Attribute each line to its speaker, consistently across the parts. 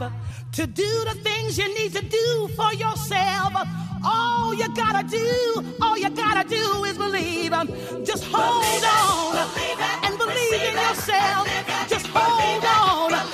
Speaker 1: life, to do the things you need to do for yourself. All you gotta do, all you gotta do is believe. Just hold believe on it, believe it, and believe in yourself. It, Just hold on.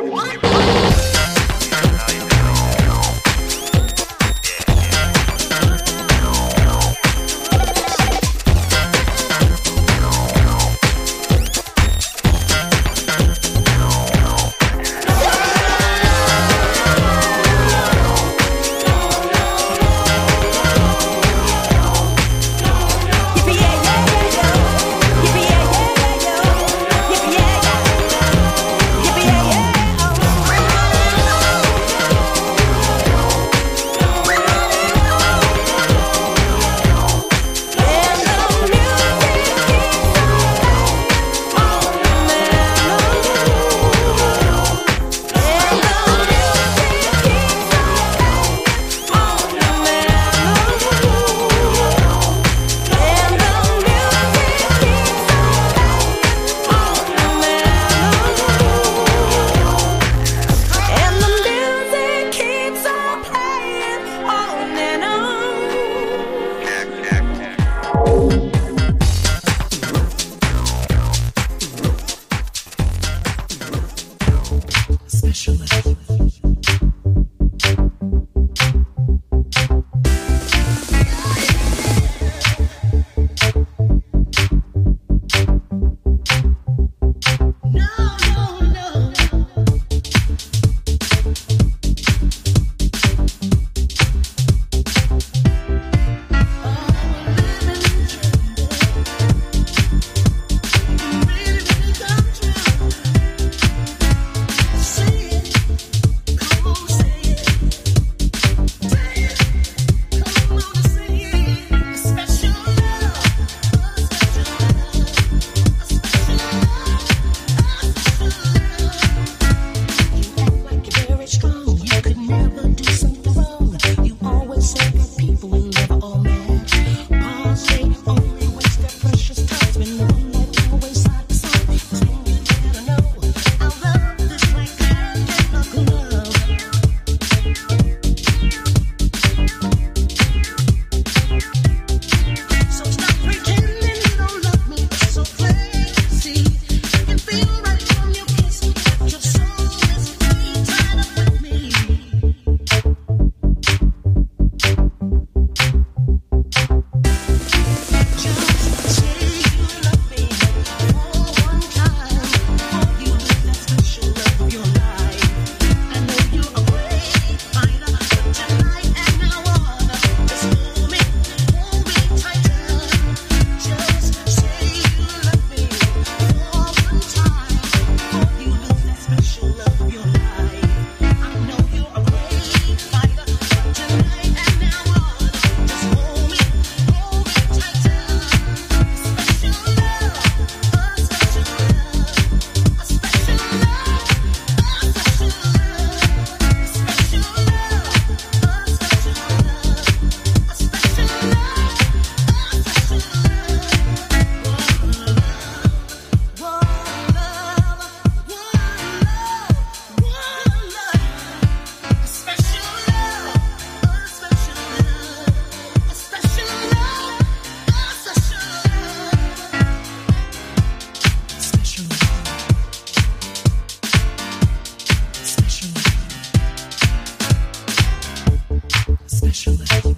Speaker 2: Why? what?
Speaker 3: specialist.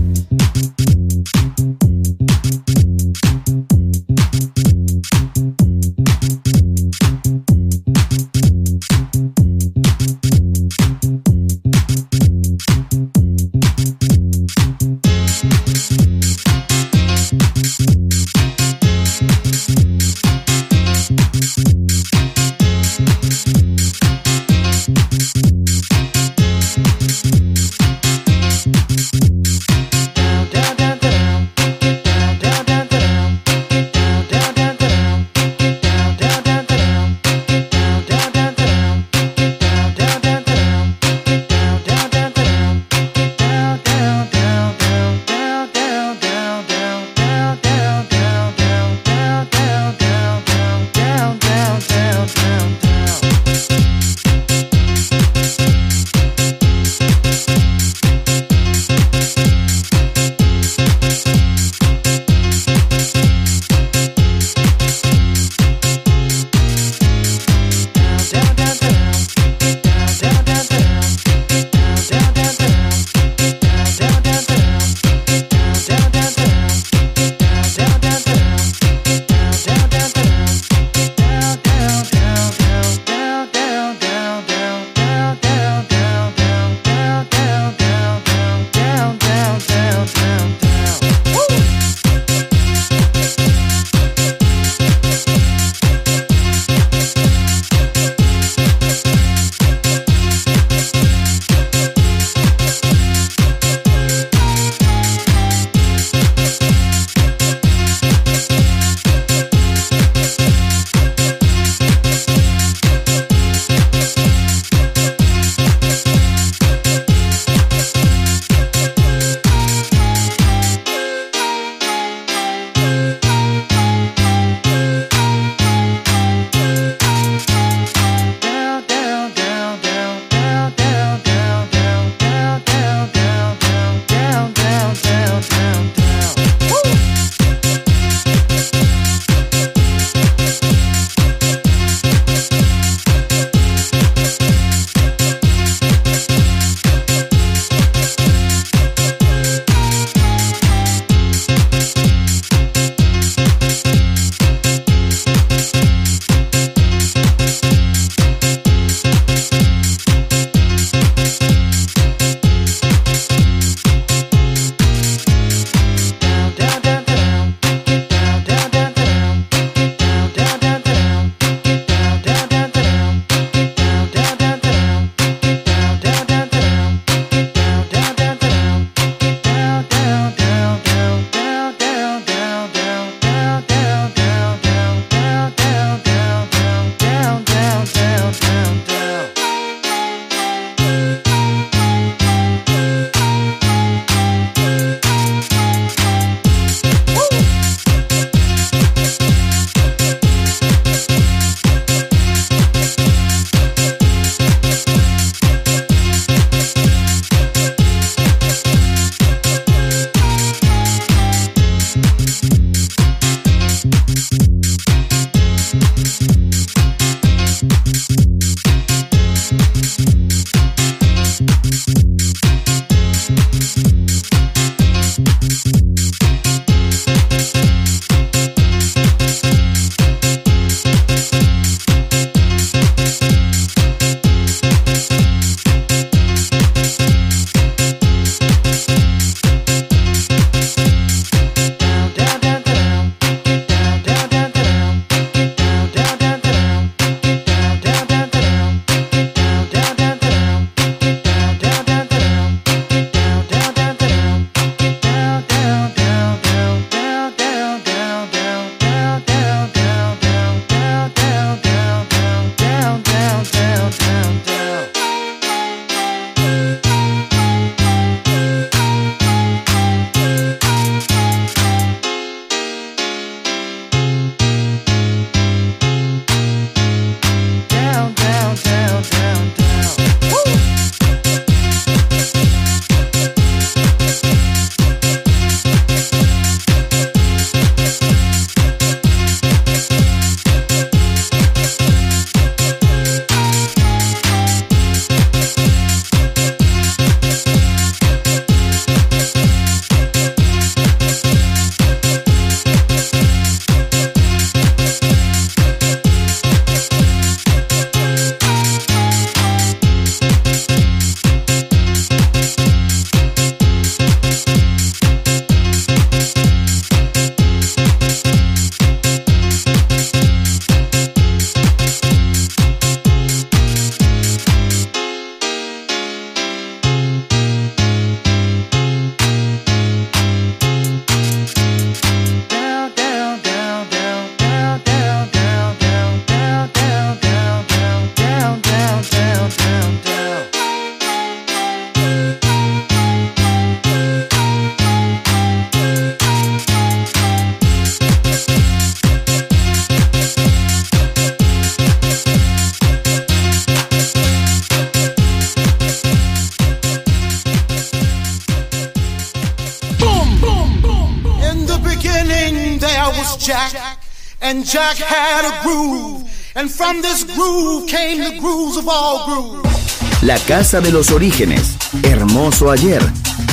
Speaker 4: Jack, and Jack had a groove. And from this groove came the grooves of all grooves.
Speaker 5: La casa de los orígenes. Hermoso ayer.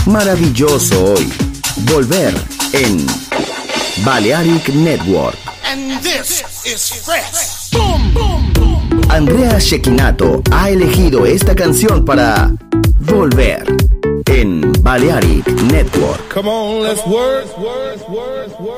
Speaker 5: Maravilloso hoy. Volver en Balearic Network.
Speaker 4: And this is fresh. Boom, boom, boom.
Speaker 5: Andrea Shekinato ha elegido esta canción para Volver en Balearic Network.
Speaker 6: Come on, let's work. work, work, work.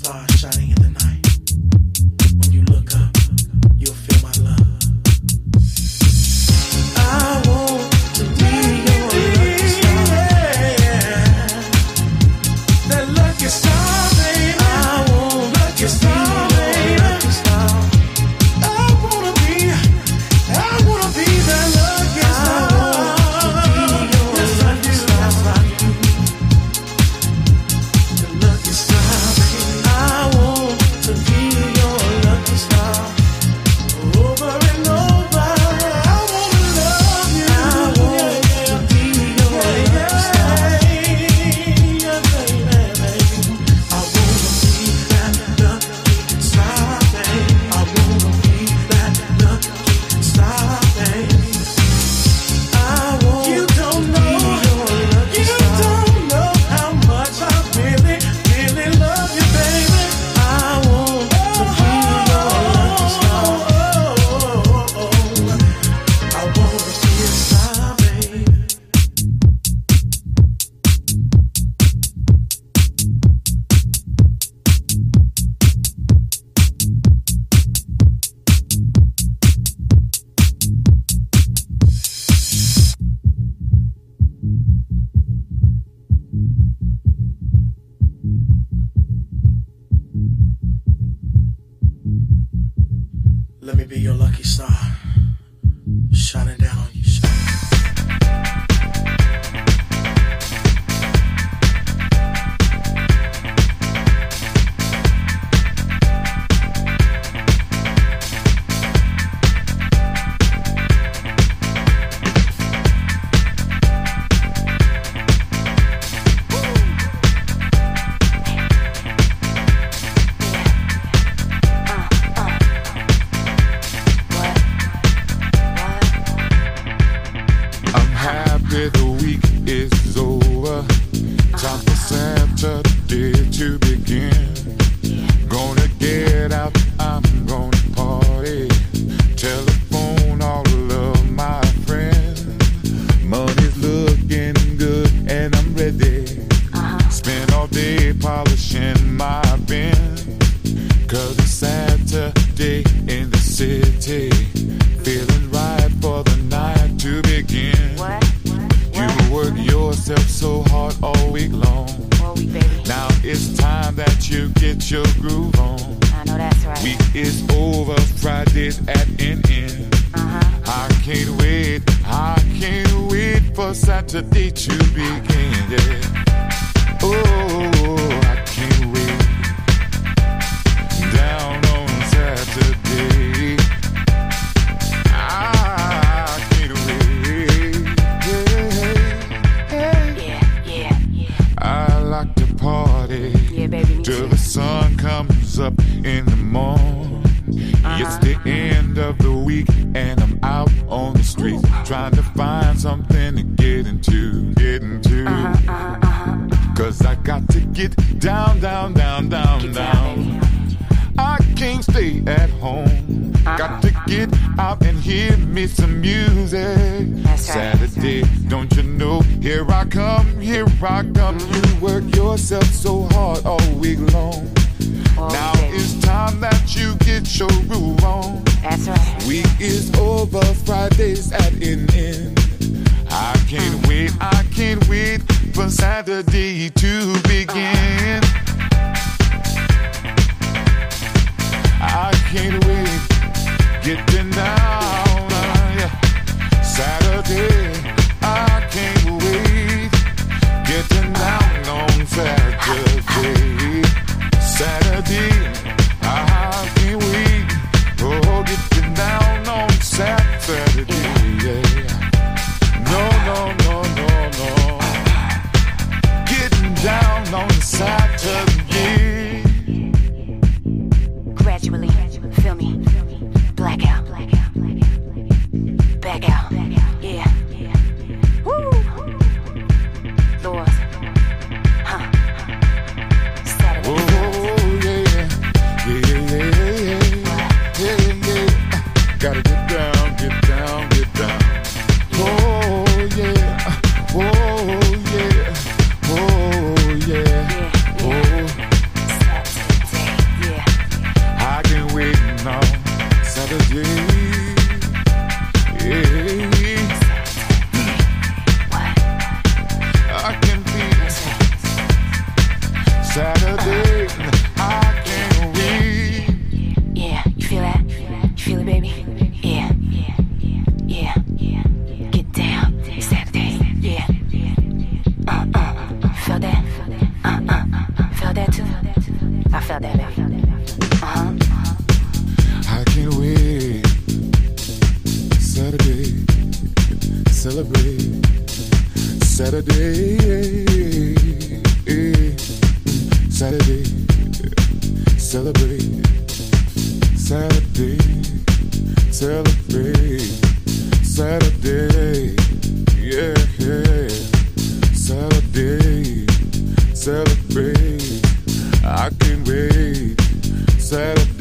Speaker 7: Star shining
Speaker 8: That's right.
Speaker 9: Week is over, Friday's at an end. I can't mm. wait, I can't wait for Saturday to begin. I can't wait, getting down. Yeah. Saturday, I can't wait, getting down on Saturday. Saturday. Saturday, celebrate. Saturday, celebrate. Saturday, yeah, yeah. Saturday, celebrate. I can't wait. Saturday.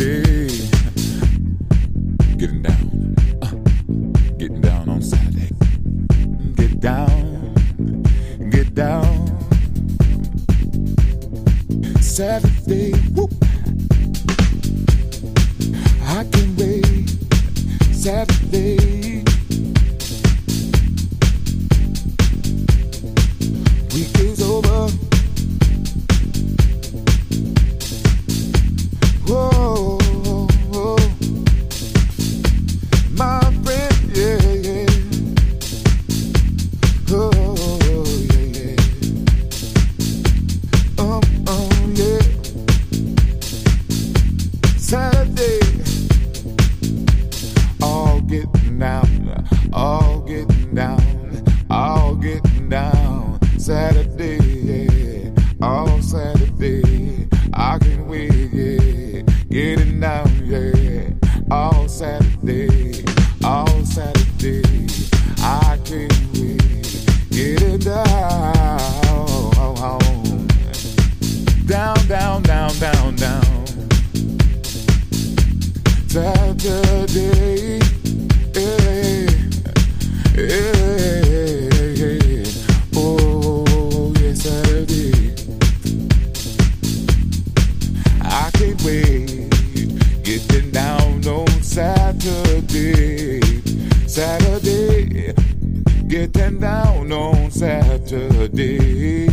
Speaker 9: Saturday,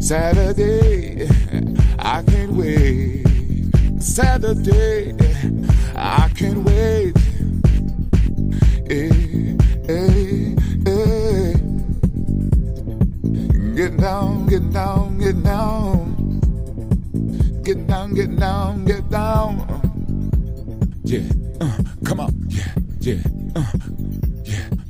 Speaker 9: Saturday, I can't wait. Saturday, I can't wait. Hey, hey, hey. Get down, get down, get down. Get down, get down, get down. Yeah, uh, come on, yeah, yeah, uh,